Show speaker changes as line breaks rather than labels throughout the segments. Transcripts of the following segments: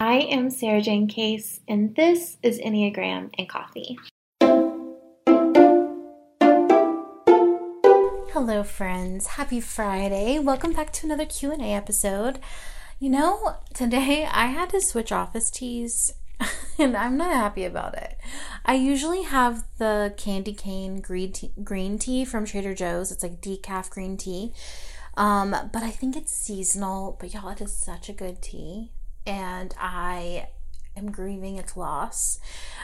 I am Sarajane Case, and this is Enneagram and Coffee. Hello, friends. Happy Friday. Welcome back to another Q&A episode. You know, today I had to switch office teas, and I'm not happy about it. I usually have the candy cane green tea, green tea from Trader Joe's. It's like decaf green tea. Um, but I think it's seasonal. But y'all, it is such a good tea and I am grieving its loss.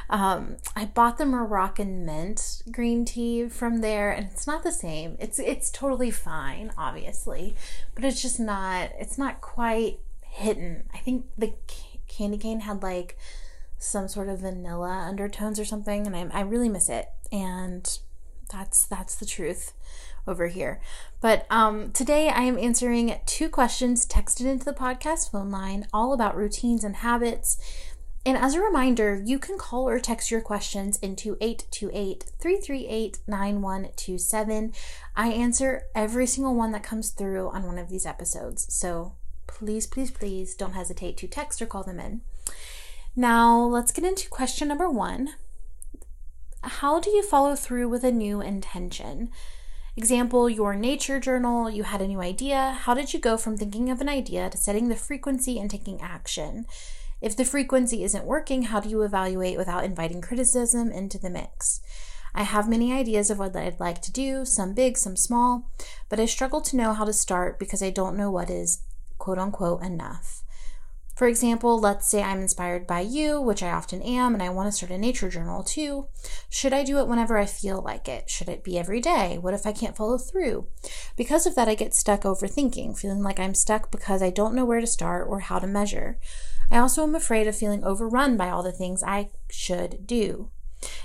Um, I bought the Moroccan mint green tea from there, and it's not the same. It's it's totally fine, obviously, but it's just not. It's not quite hidden. I think the candy cane had like some sort of vanilla undertones or something, and I I really miss it. And that's that's the truth over here. But um, today I am answering two questions texted into the podcast phone line, all about routines and habits. And as a reminder, you can call or text your questions into 828 338 9127. I answer every single one that comes through on one of these episodes. So please, please, please don't hesitate to text or call them in. Now, let's get into question number one How do you follow through with a new intention? Example, your nature journal, you had a new idea. How did you go from thinking of an idea to setting the frequency and taking action? If the frequency isn't working, how do you evaluate without inviting criticism into the mix? I have many ideas of what I'd like to do, some big, some small, but I struggle to know how to start because I don't know what is quote unquote enough. For example, let's say I'm inspired by you, which I often am, and I want to start a nature journal too. Should I do it whenever I feel like it? Should it be every day? What if I can't follow through? Because of that, I get stuck overthinking, feeling like I'm stuck because I don't know where to start or how to measure. I also am afraid of feeling overrun by all the things I should do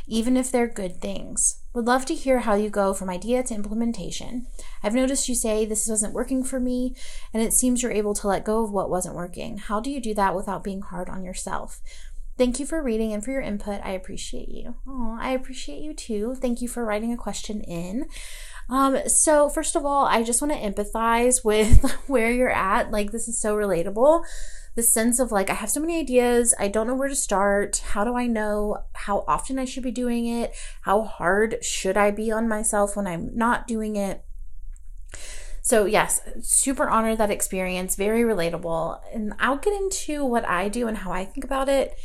even if they're good things. Would love to hear how you go from idea to implementation. I've noticed you say this wasn't working for me, and it seems you're able to let go of what wasn't working. How do you do that without being hard on yourself? Thank you for reading and for your input. I appreciate you. Oh, I appreciate you too. Thank you for writing a question in. Um, so first of all, I just want to empathize with where you're at. Like this is so relatable the sense of like, I have so many ideas. I don't know where to start. How do I know how often I should be doing it? How hard should I be on myself when I'm not doing it? So, yes, super honored that experience, very relatable. And I'll get into what I do and how I think about it.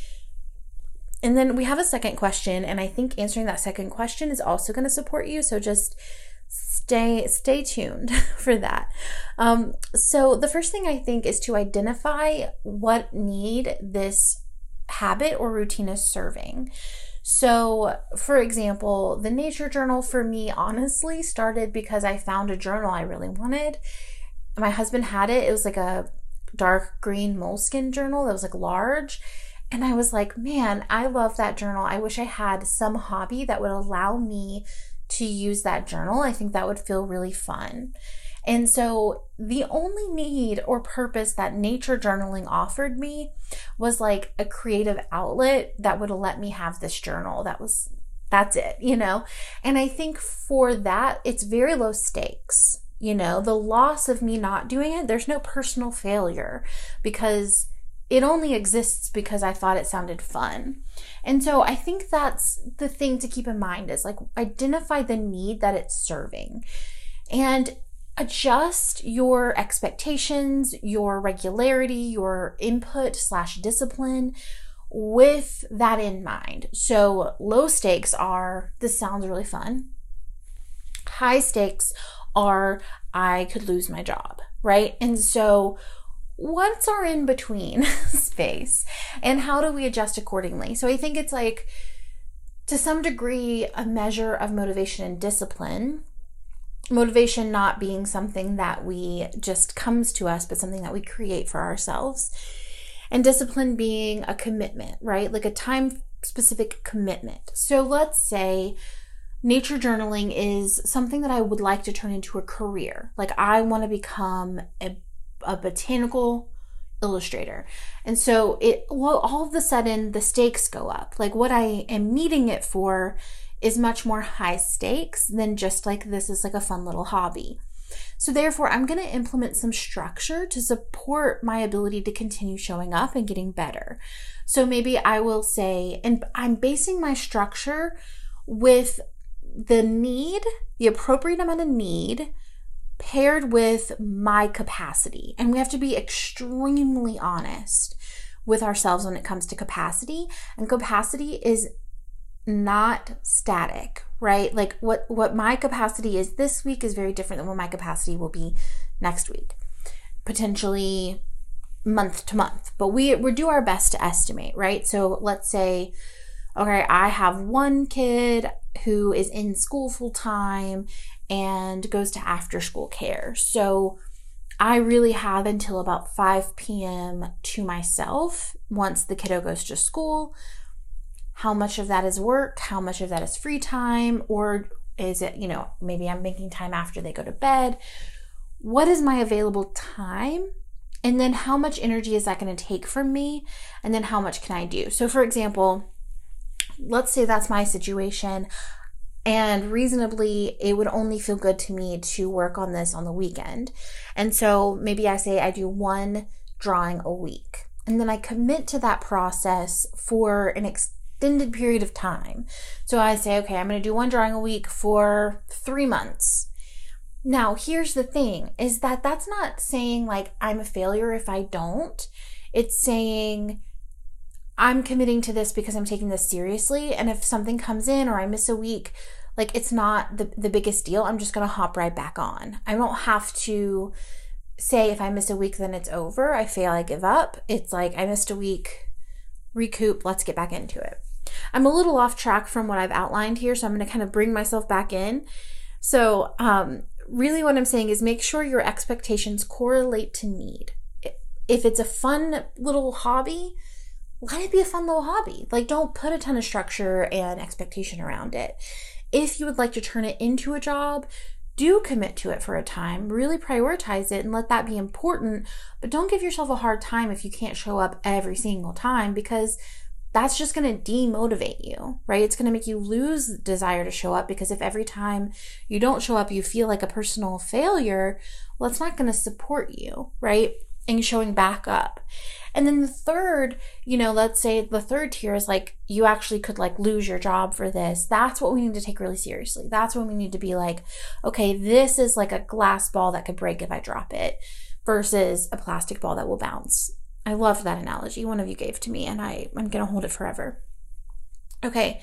And then we have a second question, and I think answering that second question is also going to support you. So, just stay stay tuned for that. Um, so the first thing I think is to identify what need this habit or routine is serving. So, for example, the nature journal for me honestly started because I found a journal I really wanted. My husband had it. It was like a dark green Moleskine journal that was like large. And I was like, man, I love that journal. I wish I had some hobby that would allow me to use that journal. I think that would feel really fun. And so the only need or purpose that nature journaling offered me was like a creative outlet that would let me have this journal. That was that's it, you know? And I think for that it's very low stakes. You know, the loss of me not doing it, there's no personal failure because it only exists because I thought it sounded fun. And so I think that's the thing to keep in mind is like identify the need that it's serving and adjust your expectations, your regularity, your input slash discipline with that in mind. So low stakes are this sounds really fun. High stakes are I could lose my job, right? And so what's our in between space and how do we adjust accordingly? So I think it's like to some degree a measure of motivation and discipline. Motivation not being something that we just comes to us, but something that we create for ourselves. And discipline being a commitment, right? Like a time specific commitment. So let's say nature journaling is something that I would like to turn into a career. Like I want to become a, a botanical illustrator. And so it well, all of a sudden the stakes go up. Like what I am needing it for is much more high stakes than just like this is like a fun little hobby. So therefore, I'm going to implement some structure to support my ability to continue showing up and getting better. So maybe I will say, and I'm basing my structure with the need, the appropriate amount of need paired with my capacity. And we have to be extremely honest with ourselves when it comes to capacity. And capacity is not static, right? Like what what my capacity is this week is very different than what my capacity will be next week. Potentially month to month. But we we do our best to estimate, right? So let's say okay, I have one kid who is in school full time and goes to after school care. So I really have until about 5 p.m. to myself once the kiddo goes to school. How much of that is work? How much of that is free time? Or is it, you know, maybe I'm making time after they go to bed? What is my available time? And then how much energy is that going to take from me? And then how much can I do? So, for example, let's say that's my situation. And reasonably, it would only feel good to me to work on this on the weekend. And so maybe I say I do one drawing a week. And then I commit to that process for an extended period of time. So I say, okay, I'm going to do one drawing a week for three months. Now, here's the thing is that that's not saying like I'm a failure if I don't. It's saying, I'm committing to this because I'm taking this seriously. And if something comes in or I miss a week, like it's not the, the biggest deal. I'm just going to hop right back on. I don't have to say if I miss a week, then it's over. I fail, I give up. It's like I missed a week, recoup, let's get back into it. I'm a little off track from what I've outlined here, so I'm going to kind of bring myself back in. So, um, really, what I'm saying is make sure your expectations correlate to need. If it's a fun little hobby, let it be a fun little hobby. Like, don't put a ton of structure and expectation around it. If you would like to turn it into a job, do commit to it for a time, really prioritize it and let that be important. But don't give yourself a hard time if you can't show up every single time because that's just going to demotivate you, right? It's going to make you lose desire to show up because if every time you don't show up, you feel like a personal failure, well, it's not going to support you, right? And showing back up. And then the third, you know, let's say the third tier is like you actually could like lose your job for this. That's what we need to take really seriously. That's when we need to be like, okay, this is like a glass ball that could break if I drop it versus a plastic ball that will bounce. I love that analogy one of you gave to me, and I, I'm going to hold it forever. Okay.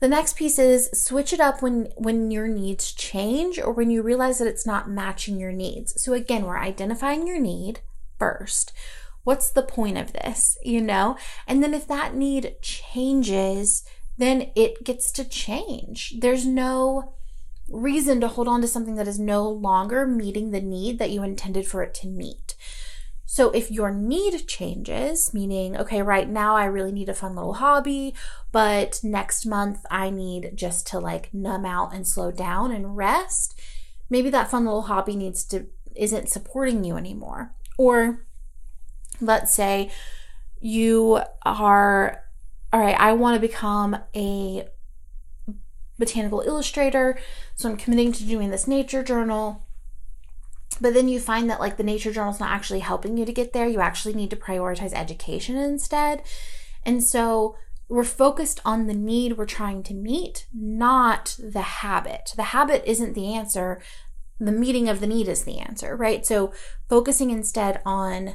The next piece is switch it up when when your needs change or when you realize that it's not matching your needs. So again, we're identifying your need first. What's the point of this, you know? And then if that need changes, then it gets to change. There's no reason to hold on to something that is no longer meeting the need that you intended for it to meet. So if your need changes, meaning, okay, right now I really need a fun little hobby, but next month I need just to like numb out and slow down and rest, maybe that fun little hobby needs to isn't supporting you anymore. Or let's say you are all right, I want to become a botanical illustrator, so I'm committing to doing this nature journal but then you find that like the nature journal is not actually helping you to get there. You actually need to prioritize education instead. And so we're focused on the need we're trying to meet, not the habit. The habit isn't the answer. The meeting of the need is the answer, right? So focusing instead on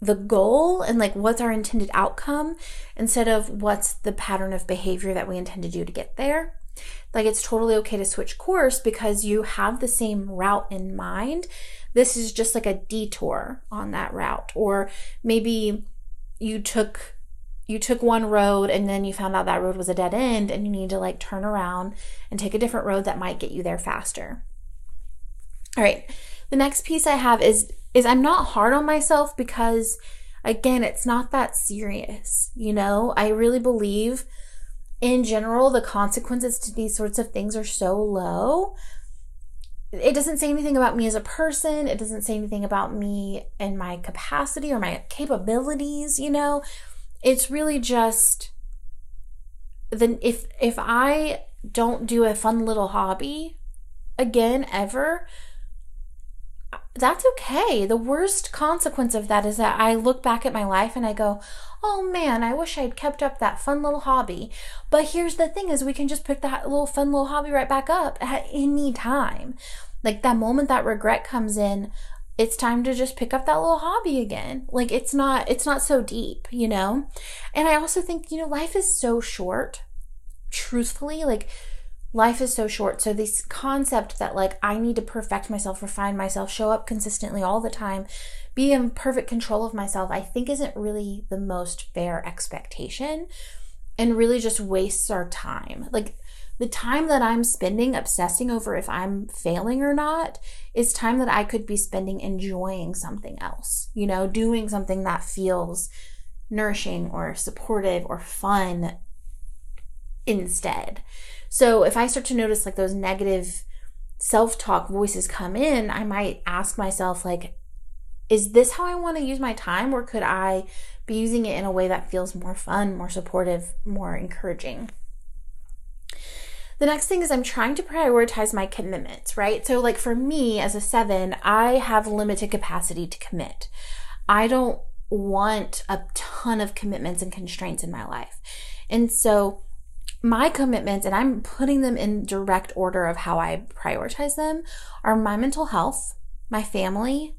the goal and like what's our intended outcome instead of what's the pattern of behavior that we intend to do to get there. Like it's totally okay to switch course because you have the same route in mind. This is just like a detour on that route. Or maybe you took you took one road and then you found out that road was a dead end and you need to like turn around and take a different road that might get you there faster. All right. The next piece I have is is I'm not hard on myself because again, it's not that serious. You know, I really believe in general, the consequences to these sorts of things are so low. It doesn't say anything about me as a person. It doesn't say anything about me and my capacity or my capabilities, you know. It's really just then if if I don't do a fun little hobby again ever, that's okay. The worst consequence of that is that I look back at my life and I go, "Oh man, I wish I'd kept up that fun little hobby." But here's the thing is we can just pick that little fun little hobby right back up at any time. Like that moment that regret comes in, it's time to just pick up that little hobby again. Like it's not it's not so deep, you know? And I also think, you know, life is so short. Truthfully, like life is so short. So this concept that like I need to perfect myself, refine myself, show up consistently all the time, be in perfect control of myself, I think isn't really the most fair expectation and really just wastes our time. Like the time that I'm spending obsessing over if I'm failing or not is time that I could be spending enjoying something else, you know, doing something that feels nourishing or supportive or fun instead. So if I start to notice like those negative self talk voices come in, I might ask myself, like, is this how I want to use my time? Or could I be using it in a way that feels more fun, more supportive, more encouraging? The next thing is I'm trying to prioritize my commitments, right? So, like for me as a seven, I have limited capacity to commit. I don't want a ton of commitments and constraints in my life. And so, my commitments, and I'm putting them in direct order of how I prioritize them, are my mental health, my family,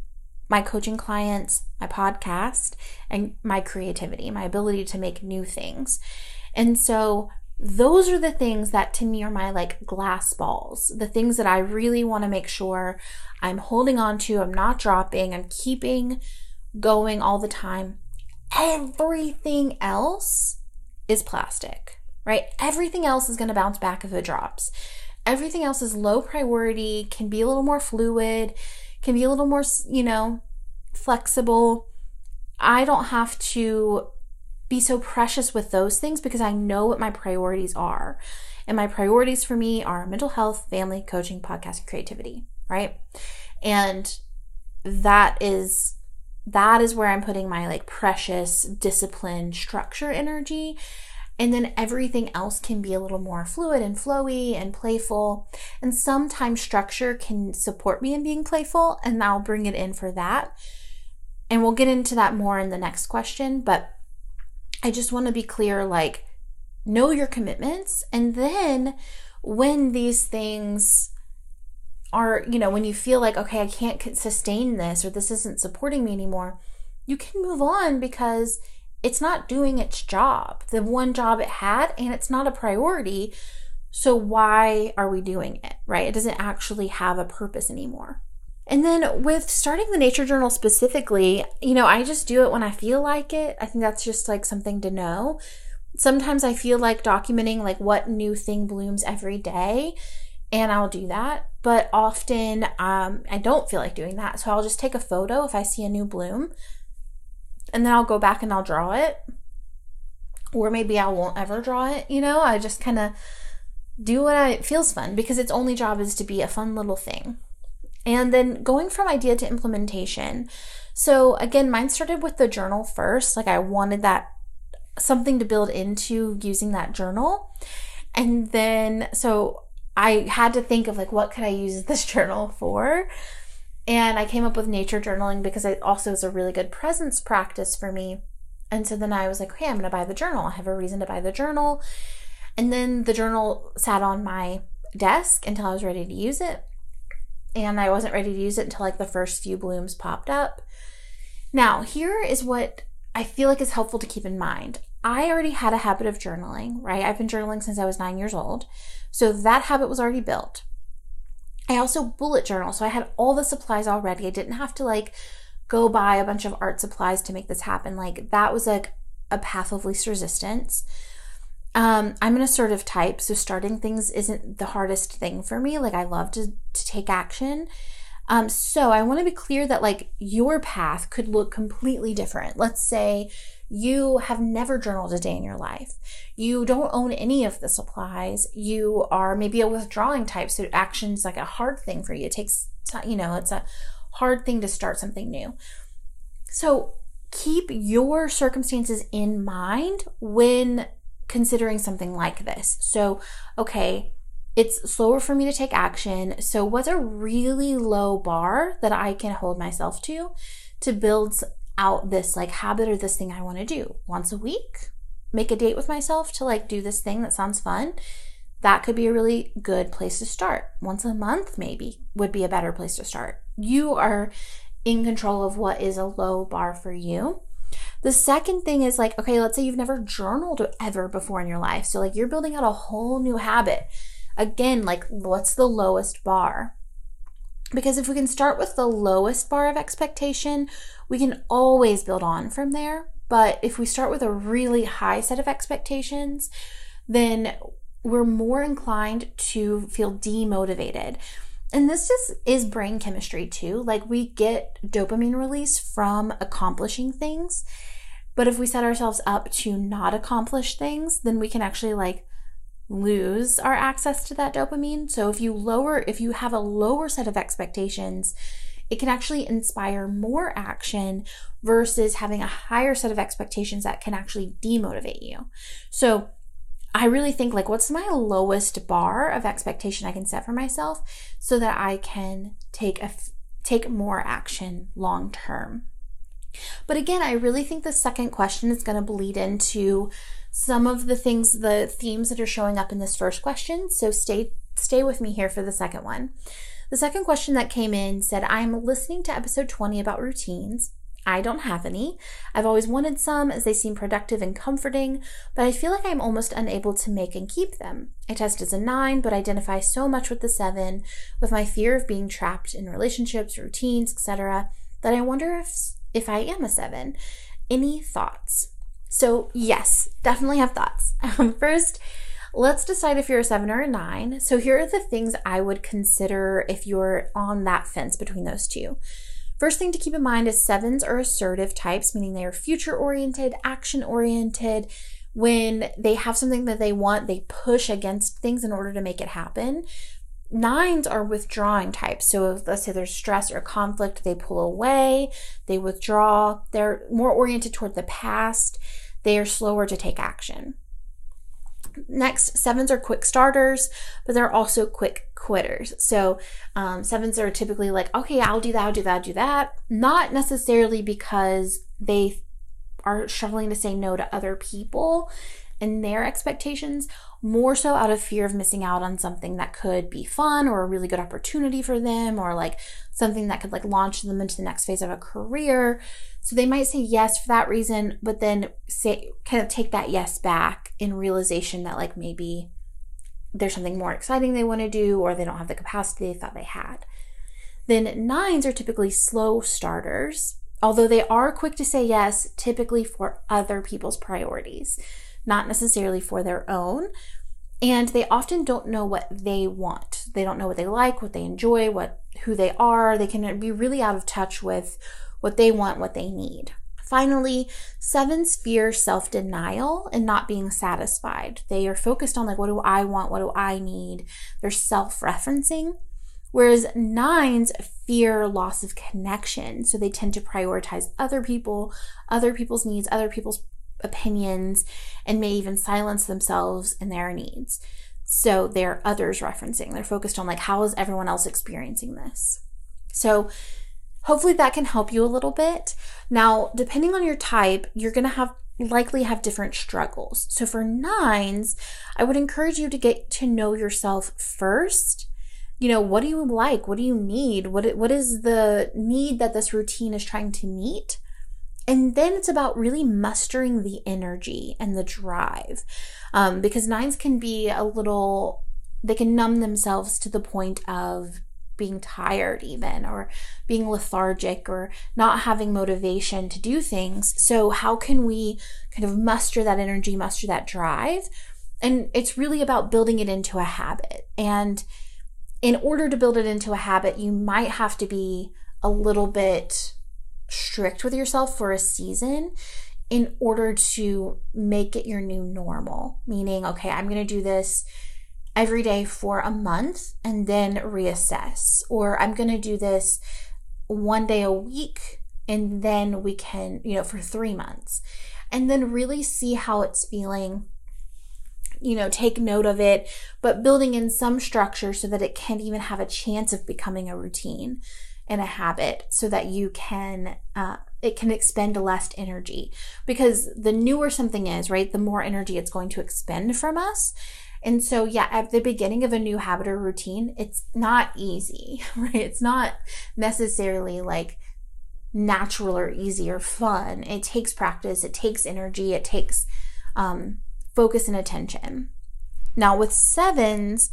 my coaching clients, my podcast, and my creativity, my ability to make new things. And so those are the things that to me are my like glass balls, the things that I really want to make sure I'm holding on to, I'm not dropping, I'm keeping going all the time. Everything else is plastic right? Everything else is going to bounce back if it drops. Everything else is low priority, can be a little more fluid, can be a little more, you know, flexible. I don't have to be so precious with those things because I know what my priorities are. And my priorities for me are mental health, family, coaching, podcast, creativity, right? And that is that is where I'm putting my like precious discipline structure energy and then everything else can be a little more fluid and flowy and playful. And sometimes structure can support me in being playful, and I'll bring it in for that. And we'll get into that more in the next question. But I just want to be clear like, know your commitments. And then when these things are, you know, when you feel like, okay, I can't sustain this or this isn't supporting me anymore, you can move on because it's not doing its job, the one job it had, and it's not a priority. So why are we doing it, right? It doesn't actually have a purpose anymore. And then with starting the nature journal specifically, you know, I just do it when I feel like it. I think that's just like something to know. Sometimes I feel like documenting like what new thing blooms every day, and I'll do that. But often um, I don't feel like doing that. So I'll just take a photo if I see a new bloom and then I'll go back and I'll draw it. Or maybe I won't ever draw it, you know? I just kind of do what I, feels fun because its only job is to be a fun little thing. And then going from idea to implementation. So again, mine started with the journal first. Like I wanted that something to build into using that journal. And then so I had to think of like what could I use this journal for? And I came up with nature journaling because it also is a really good presence practice for me. And so then I was like, okay, I'm going to buy the journal. I have a reason to buy the journal. And then the journal sat on my desk until I was ready to use it. And I wasn't ready to use it until like the first few blooms popped up. Now, here is what I feel like is helpful to keep in mind. I already had a habit of journaling, right? I've been journaling since I was nine years old. So that habit was already built. I also bullet journal. So I had all the supplies already. I didn't have to like go buy a bunch of art supplies to make this happen. Like that was like a path of least resistance. Um, I'm an assertive type, so starting things isn't the hardest thing for me. Like I love to to take action. Um, so I want to be clear that like your path could look completely different. Let's say you have never journaled a day in your life. You don't own any of the supplies. You are maybe a withdrawing type, so action's like a hard thing for you. It takes you know, it's a hard thing to start something new. So keep your circumstances in mind when considering something like this. So, okay, it's slower for me to take action. So, what's a really low bar that I can hold myself to to build out this like habit or this thing I want to do once a week? Make a date with myself to like do this thing that sounds fun. That could be a really good place to start. Once a month, maybe, would be a better place to start. You are in control of what is a low bar for you. The second thing is like, okay, let's say you've never journaled ever before in your life. So, like, you're building out a whole new habit. Again, like, what's the lowest bar? Because if we can start with the lowest bar of expectation, we can always build on from there. But if we start with a really high set of expectations, then we're more inclined to feel demotivated. And this just is brain chemistry too. Like we get dopamine release from accomplishing things. But if we set ourselves up to not accomplish things, then we can actually like lose our access to that dopamine. So if you lower, if you have a lower set of expectations, it can actually inspire more action versus having a higher set of expectations that can actually demotivate you. So I really think like what's my lowest bar of expectation I can set for myself so that I can take a take more action long term. But again, I really think the second question is going to bleed into some of the things, the themes that are showing up in this first question. So stay stay with me here for the second one. The second question that came in said, I'm listening to episode 20 about routines. I don't have any. I've always wanted some as they seem productive and comforting, but I feel like I'm almost unable to make and keep them. I test as a nine, but identify so much with the seven, with my fear of being trapped in relationships, routines, etc., that I wonder if if I am a seven. Any thoughts? So, yes, definitely have thoughts. Um, first, let's decide if you're a seven or a nine. So, here are the things I would consider if you're on that fence between those two. First thing to keep in mind is sevens are assertive types, meaning they are future oriented, action oriented. When they have something that they want, they push against things in order to make it happen. Nines are withdrawing types. So let's say there's stress or conflict, they pull away, they withdraw. They're more oriented toward the past. They are slower to take action. Next, sevens are quick starters, but they're also quick quitters. So, um, sevens are typically like, okay, I'll do that, I'll do that, I'll do that. Not necessarily because they are struggling to say no to other people their expectations, more so out of fear of missing out on something that could be fun or a really good opportunity for them or like something that could like launch them into the next phase of a career. So they might say yes for that reason, but then say kind of take that yes back in realization that like maybe there's something more exciting they want to do or they don't have the capacity they thought they had. Then nines are typically slow starters, although they are quick to say yes, typically for other people's priorities not necessarily for their own. And they often don't know what they want. They don't know what they like, what they enjoy, what who they are. They can be really out of touch with what they want, what they need. Finally, sevens fear self denial and not being satisfied. They are focused on, like, what do I want? What do I need? They're self referencing. Whereas nines fear loss of connection. So they tend to prioritize other people, other people's needs, other people's opinions and may even silence themselves and their needs. So they're others referencing. They're focused on like how is everyone else experiencing this. So hopefully that can help you a little bit. Now, depending on your type, you're going to have likely have different struggles. So for nines, I would encourage you to get to know yourself first. You know, what do you like? What do you need? What what is the need that this routine is trying to meet? And then it's about really mustering the energy and the drive. Um, because nines can be a little, they can numb themselves to the point of being tired, even, or being lethargic, or not having motivation to do things. So, how can we kind of muster that energy, muster that drive? And it's really about building it into a habit. And in order to build it into a habit, you might have to be a little bit strict with yourself for a season in order to make it your new normal. Meaning, okay, I'm going to do this every day for a month and then reassess. Or I'm going to do this one day a week and then we can, you know, for three months. And then really see how it's feeling. You know, take note of it, but building in some structure so that it can even have a chance of becoming a routine and a habit so that you can uh, it can expend less energy. Because the newer something is right the more energy it's going to expend from us. And so yeah at the beginning of a new habit or routine it's not easy right? It's not necessarily like natural or easy or fun. It takes practice it takes energy it takes um, focus and attention. Now with sevens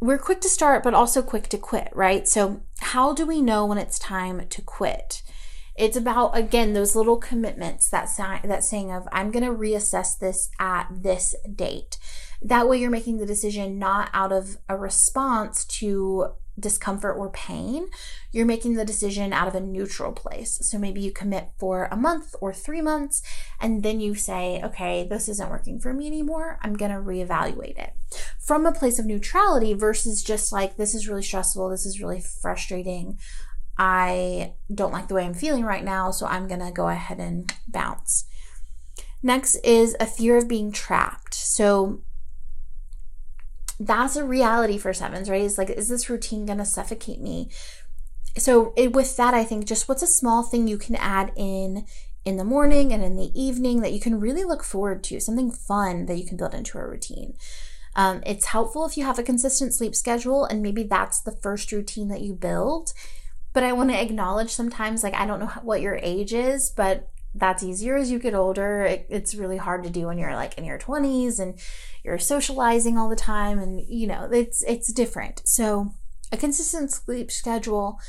we're quick to start, but also quick to quit, right? So, how do we know when it's time to quit? It's about again those little commitments that sign that saying of I'm going to reassess this at this date. That way you're making the decision not out of a response to discomfort or pain, you're making the decision out of a neutral place. So maybe you commit for a month or three months, and then you say, okay, this isn't working for me anymore. I'm going to reevaluate it from a place of neutrality versus just like, this is really stressful. This is really frustrating. I don't like the way I'm feeling right now, so I'm going to go ahead and bounce. Next is a fear of being trapped. So that's a reality for sevens, right? It's like, is this routine going to suffocate me? So, it, with that, I think just what's a small thing you can add in in the morning and in the evening that you can really look forward to, something fun that you can build into a routine. Um, it's helpful if you have a consistent sleep schedule, and maybe that's the first routine that you build. But I want to acknowledge sometimes, like, I don't know what your age is, but that's easier as you get older. It, it's really hard to do when you're like in your 20s and you're socializing all the time and you know, it's it's different. So, a consistent sleep schedule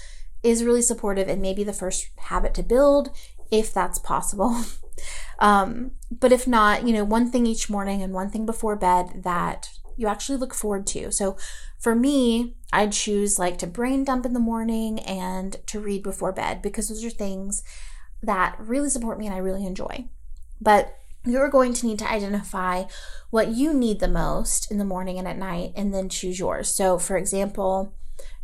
is really supportive and maybe the first habit to build if that's possible. um, but if not, you know, one thing each morning and one thing before bed that you actually look forward to. So for me, I'd choose like to brain dump in the morning and to read before bed because those are things that really support me and I really enjoy. But you're going to need to identify what you need the most in the morning and at night and then choose yours. So, for example,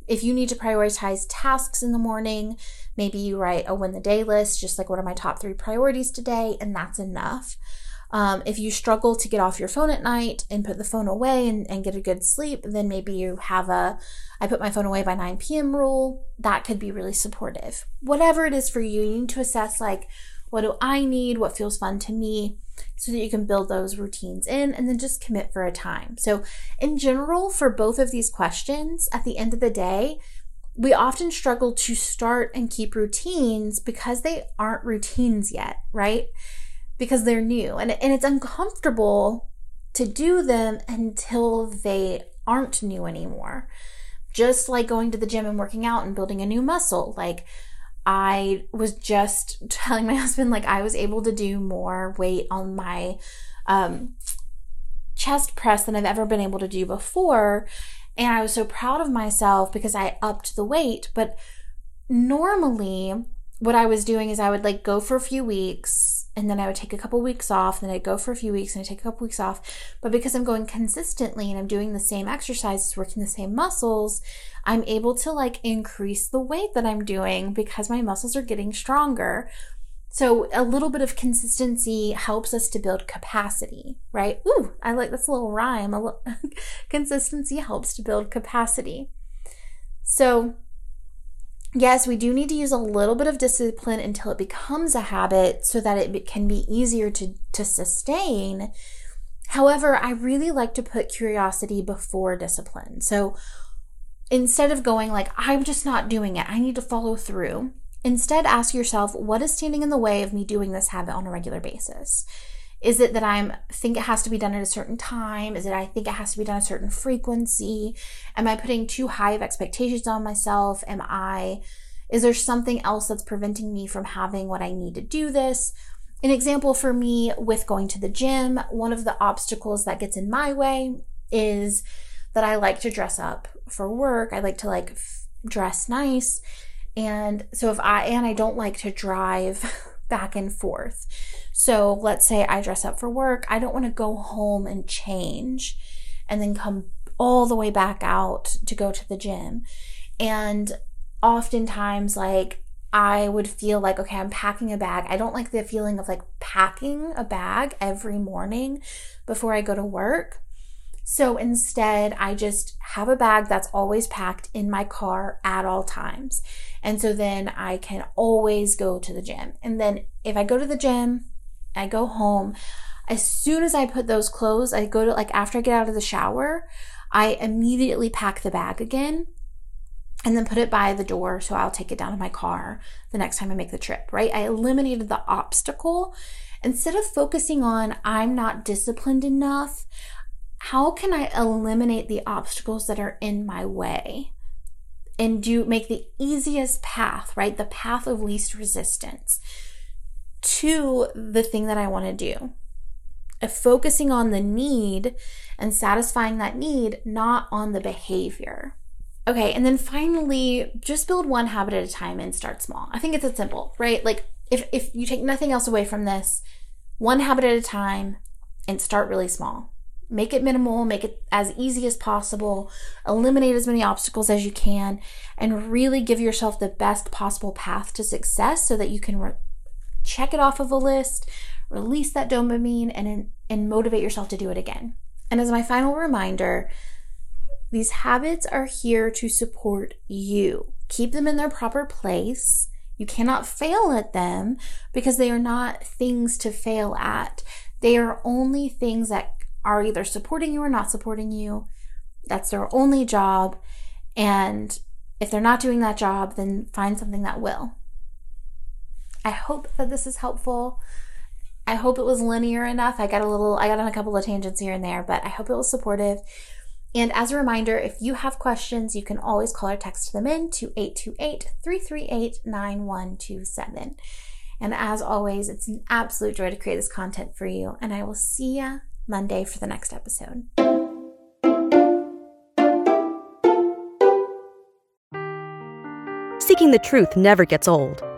if you need to prioritize tasks in the morning, maybe you write a win the day list, just like what are my top three priorities today, and that's enough. Um, if you struggle to get off your phone at night and put the phone away and, and get a good sleep, then maybe you have a I put my phone away by 9 p.m. rule. That could be really supportive. Whatever it is for you, you need to assess like, what do I need? What feels fun to me? So that you can build those routines in and then just commit for a time. So, in general, for both of these questions, at the end of the day, we often struggle to start and keep routines because they aren't routines yet, right? Because they're new and, and it's uncomfortable to do them until they aren't new anymore. Just like going to the gym and working out and building a new muscle. Like, I was just telling my husband, like, I was able to do more weight on my um, chest press than I've ever been able to do before. And I was so proud of myself because I upped the weight. But normally, what I was doing is I would like go for a few weeks and then I would take a couple weeks off, then I'd go for a few weeks and I'd take a couple weeks off. But because I'm going consistently and I'm doing the same exercises, working the same muscles, I'm able to like increase the weight that I'm doing because my muscles are getting stronger. So a little bit of consistency helps us to build capacity, right? Ooh, I like this little rhyme. Little consistency helps to build capacity. So yes, we do need to use a little bit of discipline until it becomes a habit so that it can be easier to, to sustain. However, I really like to put curiosity before discipline. So instead of going like, I'm just not doing it, I need to follow through, instead ask yourself, what is standing in the way of me doing this habit on a regular basis? Is it that I'm think it has to be done at a certain time? Is it I think it has to be done a certain frequency? Am I putting too high of expectations on myself? Am I is there something else that's preventing me from having what I need to do this? An example for me with going to the gym, one of the obstacles that gets in my way is that I like to dress up for work, I like to like f- dress nice. And so if I, and I don't like to drive back and forth. So let's say I dress up for work. I don't want to go home and change and then come all the way back out to go to the gym. And oftentimes, like, I would feel like, okay, I'm packing a bag. I don't like the feeling of like packing a bag every morning before I go to work. So instead, I just have a bag that's always packed in my car at all times. And so then I can always go to the gym. And then if I go to the gym, I go home, as soon as I put those clothes, I go to like after I get out of the shower, I immediately pack the bag again and then put it by the door so I'll take it down to my car the next time I make the trip, right? I eliminated the obstacle. Instead of focusing on I'm not disciplined enough, how can I eliminate the obstacles that are in my way and do make the easiest path, right? The path of least resistance to the thing that I want to do. Focusing on the need and satisfying that need, not on the behavior. Okay, and then finally, just build one habit at a time and start small. I think it's that simple, right? Like if if you take nothing else away from this, one habit at a time and start really small. Make it minimal, make it as easy as possible, eliminate as many obstacles as you can, and really give yourself the best possible path to success so that you can re- check it off of a list, release that dopamine, and, and motivate yourself to do it again. And as my final reminder, these habits are here to support you. Keep them in their proper place. You cannot fail at them because they are not things to fail at. They are only things that are either supporting you or not supporting you. That's their only job. And if they're not doing that job, then find something that will. I hope that this is helpful. I hope it was linear enough. I got a little, I got on a couple of tangents here and there, but I hope it was supportive. And as a reminder, if you have questions, you can always call or text them in to 828 338 9127. And as always, it's an absolute joy to create this content for you. And I will see ya Monday for the next episode.
Seeking the truth never gets old.